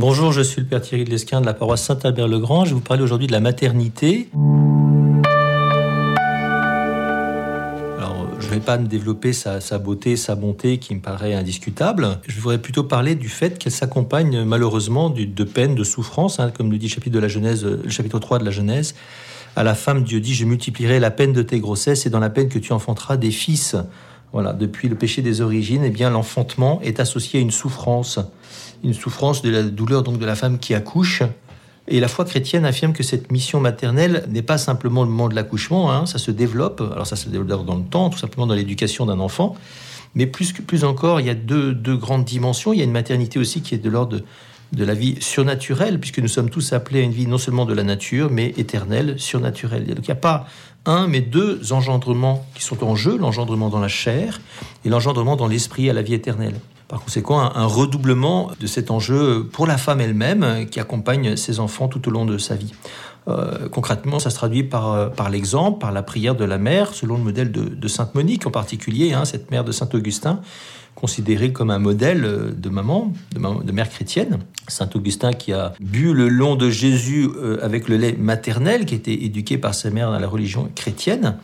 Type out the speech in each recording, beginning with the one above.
Bonjour, je suis le Père Thierry de Lesquin de la paroisse Saint-Albert-le-Grand. Je vais vous parler aujourd'hui de la maternité. Alors, je ne vais pas me développer sa, beauté, sa bonté qui me paraît indiscutable. Je voudrais plutôt parler du fait qu'elle s'accompagne malheureusement de peine, de souffrance, hein, comme le dit le chapitre, de la Genèse, le chapitre 3 de la Genèse. À la femme, Dieu dit, je multiplierai la peine de tes grossesses et dans la peine que tu enfanteras des fils. Voilà, depuis le péché des origines, eh bien l'enfantement est associé à une souffrance, une souffrance de la douleur donc de la femme qui accouche. Et la foi chrétienne affirme que cette mission maternelle n'est pas simplement le moment de l'accouchement, hein, ça se développe. Alors ça se développe dans le temps, tout simplement dans l'éducation d'un enfant. Mais plus, plus encore, il y a deux, deux, grandes dimensions. Il y a une maternité aussi qui est de l'ordre de, la vie surnaturelle, puisque nous sommes tous appelés à une vie non seulement de la nature, mais éternelle, surnaturelle. Donc il n'y a pas un, mais deux engendrements qui sont en jeu, l'engendrement dans la chair et l'engendrement dans l'esprit à la vie éternelle. Par conséquent, un, redoublement de cet enjeu pour la femme elle-même qui accompagne ses enfants tout au long de sa vie. Euh, concrètement, ça se traduit par, euh, par l'exemple, par la prière de la mère, selon le modèle de, Sainte Monique en particulier, hein, cette mère de Saint Augustin, considérée comme un modèle euh, de maman, de, mère chrétienne. Saint Augustin qui a bu le long de Jésus avec le lait maternel, qui était éduqué par sa mère dans la religion chrétienne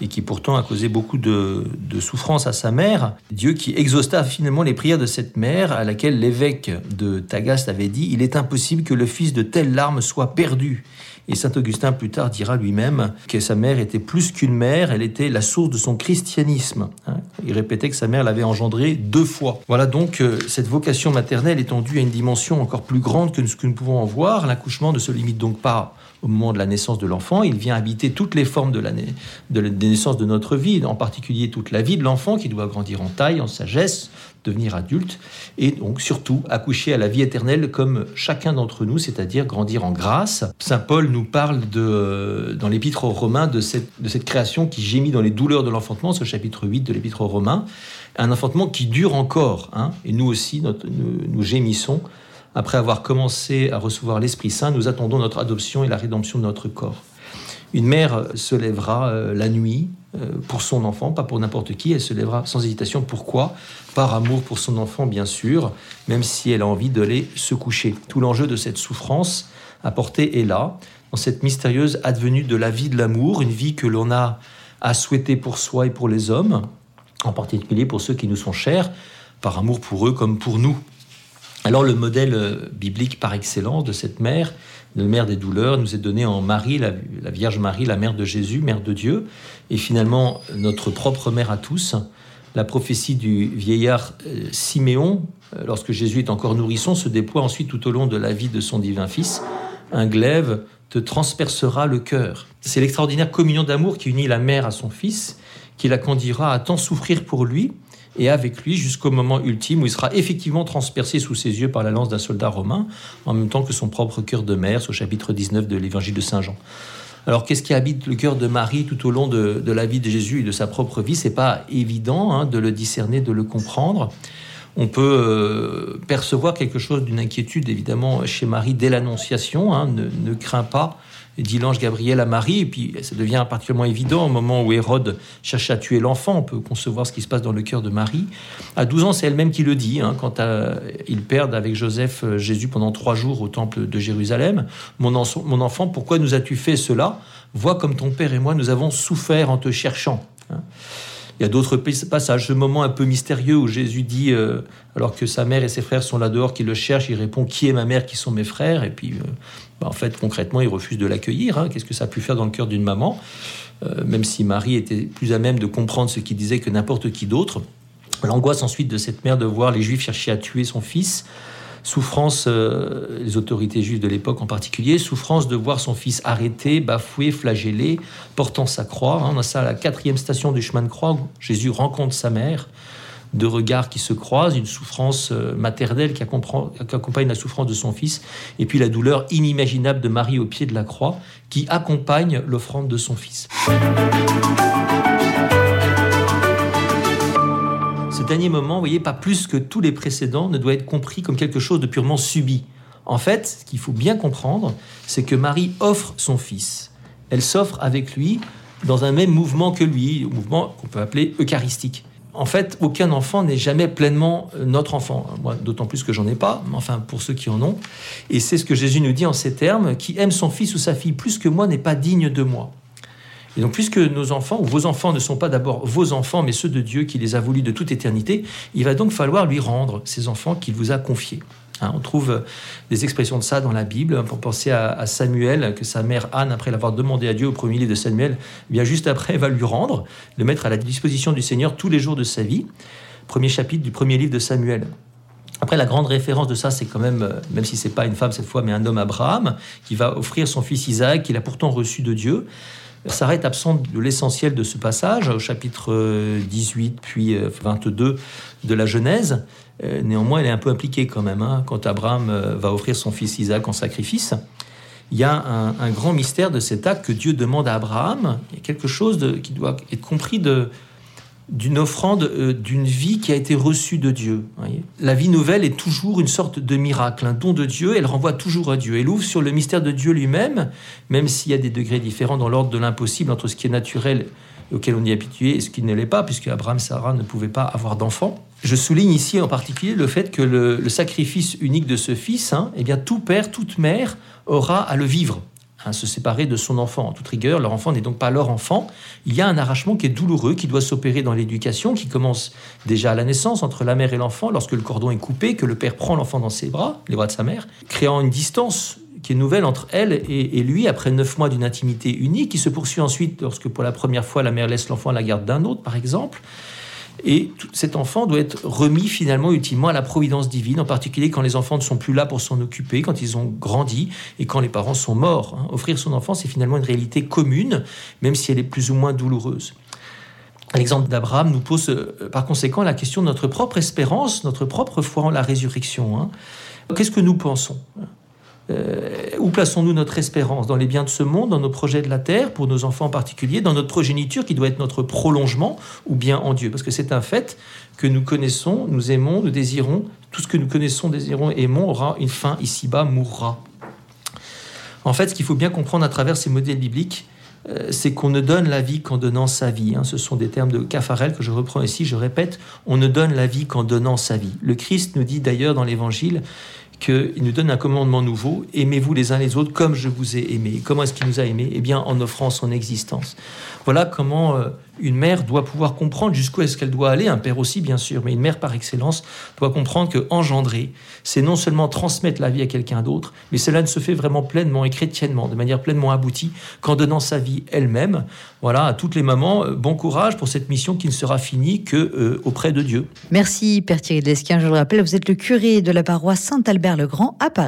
et qui pourtant a causé beaucoup de, de souffrance à sa mère. Dieu qui exausta finalement les prières de cette mère à laquelle l'évêque de Tagaste avait dit Il est impossible que le fils de telle larme soit perdu. Et saint Augustin plus tard dira lui-même que sa mère était plus qu'une mère, elle était la source de son christianisme. Hein. Il répétait que sa mère l'avait engendré deux fois. Voilà donc euh, cette vocation maternelle étendue à une dimension encore plus grande que ce que nous pouvons en voir. L'accouchement ne se limite donc pas au moment de la naissance de l'enfant, il vient habiter toutes les formes de la, de de notre vie, en particulier toute la vie de l'enfant qui doit grandir en taille, en sagesse, devenir adulte, et donc surtout accoucher à la vie éternelle comme chacun d'entre nous, c'est-à-dire grandir en grâce. Saint Paul nous parle de, dans l'épître aux Romains de cette, création qui gémit dans les douleurs de l'enfantement, ce chapitre 8 de l'épître aux Romains, un enfantement qui dure encore, hein, et nous aussi, nous gémissons après avoir commencé à recevoir l'Esprit Saint, nous attendons notre adoption et la rédemption de notre corps. Une mère se lèvera euh, la nuit euh, pour son enfant, pas pour n'importe qui, elle se lèvera sans hésitation. Pourquoi? Par amour pour son enfant, bien sûr, même si elle a envie d'aller se coucher. Tout l'enjeu de cette souffrance apportée est là, dans cette mystérieuse advenue de la vie de l'amour, une vie que l'on a à souhaiter pour soi et pour les hommes, en particulier pour ceux qui nous sont chers, par amour pour eux comme pour nous. Alors le modèle euh, biblique par excellence de cette mère, de mère des douleurs, nous est donné en Marie, la, Vierge Marie, la mère de Jésus, mère de Dieu, et finalement notre propre mère à tous. La prophétie du vieillard euh, Siméon, euh, lorsque Jésus est encore nourrisson, se déploie ensuite tout au long de la vie de son divin Fils. Un glaive te transpercera le cœur. C'est l'extraordinaire communion d'amour qui unit la mère à son Fils, qui la conduira à tant souffrir pour lui, et avec lui jusqu'au moment ultime où il sera effectivement transpercé sous ses yeux par la lance d'un soldat romain, en même temps que son propre cœur de mère, au chapitre 19 de l'évangile de Saint Jean. Alors, qu'est-ce qui habite le cœur de Marie tout au long de, la vie de Jésus et de sa propre vie? C'est pas évident hein, de le discerner, de le comprendre. On peut euh, percevoir quelque chose d'une inquiétude, évidemment, chez Marie dès l'Annonciation. Hein, ne, crains pas dit l'ange Gabriel à Marie, et puis ça devient particulièrement évident au moment où Hérode cherche à tuer l'enfant, on peut concevoir ce qui se passe dans le cœur de Marie. À 12 ans, c'est elle-même qui le dit, hein, quand euh, ils perdent avec Joseph euh, Jésus pendant trois jours au temple de Jérusalem. Mon, mon enfant, pourquoi nous as-tu fait cela? Vois comme ton père et moi, nous avons souffert en te cherchant. Hein. Il y a d'autres passages, ce moment un peu mystérieux où Jésus dit, euh, alors que sa mère et ses frères sont là dehors, qui le cherchent, il répond Qui est ma mère Qui sont mes frères? Et puis, euh, bah, en fait, concrètement, il refuse de l'accueillir. Hein. Qu'est-ce que ça a pu faire dans le cœur d'une maman? Euh, Même si Marie était plus à même de comprendre ce qu'il disait que n'importe qui d'autre. L'angoisse ensuite de cette mère de voir les Juifs chercher à tuer son fils souffrance, euh, les autorités juives de l'époque en particulier, souffrance de voir son fils arrêté, bafoué, flagellé, portant sa croix. Hein, on a ça à la quatrième station du chemin de croix où Jésus rencontre sa mère. Deux regards qui se croisent, une souffrance euh, maternelle qui, qui accompagne la souffrance de son fils, et puis la douleur inimaginable de Marie au pied de la croix qui accompagne l'offrande de son fils. Dernier moment, vous voyez, pas plus que tous les précédents, ne doit être compris comme quelque chose de purement subi. En fait, ce qu'il faut bien comprendre, c'est que Marie offre son fils. Elle s'offre avec lui dans un même mouvement que lui, mouvement qu'on peut appeler eucharistique. en fait, aucun enfant n'est jamais pleinement euh, notre enfant. Moi, d'autant plus que j'en ai pas, mais enfin, pour ceux qui en ont. Et c'est ce que Jésus nous dit en ces termes qui aime son fils ou sa fille plus que moi n'est pas digne de moi. Et donc, puisque nos enfants ou vos enfants ne sont pas d'abord vos enfants, mais ceux de Dieu qui les a voulus de toute éternité, il va donc falloir lui rendre ces enfants qu'il vous a confiés. Hein, on trouve euh, des expressions de ça dans la Bible. Pour penser à, Samuel, que sa mère Anne, après l'avoir demandé à Dieu au premier livre de Samuel, eh bien juste après, va lui rendre, le mettre à la disposition du Seigneur tous les jours de sa vie. Premier chapitre du premier livre de Samuel. Après, la grande référence de ça, c'est quand même, euh, même si c'est pas une femme cette fois, mais un homme Abraham, qui va offrir son fils Isaac, qu'il a pourtant reçu de Dieu. Est absente de l'essentiel de ce passage, au chapitre 18 euh, puis 22 de la Genèse. Euh, néanmoins, elle est un peu impliquée quand même, hein, quand Abraham euh, va offrir son fils Isaac en sacrifice. Il y a un, grand mystère de cet acte que Dieu demande à Abraham. Il y a quelque chose qui doit être compris d'une offrande, euh, d'une vie qui a été reçue de Dieu. La vie nouvelle est toujours une sorte de miracle, un don de Dieu, elle renvoie toujours à Dieu. Elle ouvre sur le mystère de Dieu lui-même, même s'il y a des degrés différents dans l'ordre de l'impossible entre ce qui est naturel auquel on est habitué et ce qui ne l'est pas, puisque Abraham Sarah ne pouvaient pas avoir d'enfants. Je souligne ici en particulier le fait que le, sacrifice unique de ce fils, hein, eh bien tout père, toute mère aura à le vivre, à se séparer de son enfant. En toute rigueur, leur enfant n'est donc pas leur enfant. Il y a un arrachement qui est douloureux, qui doit s'opérer dans l'éducation, qui commence déjà à la naissance entre la mère et l'enfant, lorsque le cordon est coupé, que le père prend l'enfant dans ses bras, les bras de sa mère, créant une distance qui est nouvelle entre elle et, lui après neuf mois d'une intimité unique, qui se poursuit ensuite lorsque pour la première fois la mère laisse l'enfant à la garde d'un autre, par exemple. Et cet enfant doit être remis finalement ultimement à la providence divine, en particulier quand les enfants ne sont plus là pour s'en occuper, quand ils ont grandi et quand les parents sont morts. Hein. Offrir son enfant, c'est finalement une réalité commune, même si elle est plus ou moins douloureuse. L'exemple d'Abraham nous pose euh, par conséquent la question de notre propre espérance, notre propre foi en la résurrection. Hein. Qu'est-ce que nous pensons? Euh, où plaçons-nous notre espérance? Dans les biens de ce monde, dans nos projets de la terre, pour nos enfants en particulier, dans notre progéniture qui doit être notre prolongement, ou bien en Dieu? Parce que c'est un fait que nous connaissons, nous aimons, nous désirons, tout ce que nous connaissons, désirons, aimons aura une fin ici-bas, mourra. En fait, ce qu'il faut bien comprendre à travers ces modèles bibliques, euh, c'est qu'on ne donne la vie qu'en donnant sa vie. Hein. Ce sont des termes de Caffarel que je reprends ici, je répète, on ne donne la vie qu'en donnant sa vie. Le Christ nous dit d'ailleurs dans l'Évangile qu'il nous donne un commandement nouveau, aimez-vous les uns les autres comme je vous ai aimé. Comment est-ce qu'il nous a aimés? Eh bien, en offrant son existence. Voilà comment euh, une mère doit pouvoir comprendre jusqu'où est-ce qu'elle doit aller, un père aussi bien sûr, mais une mère par excellence doit comprendre que engendrer, c'est non seulement transmettre la vie à quelqu'un d'autre, mais cela ne se fait vraiment pleinement et chrétiennement, de manière pleinement aboutie, qu'en donnant sa vie elle-même. Voilà, à toutes les mamans, euh, bon courage pour cette mission qui ne sera finie que euh, auprès de Dieu. Merci Père Thierry Lesquin, je le rappelle, vous êtes le curé de la paroisse Saint-Albert-le-Grand à Paris.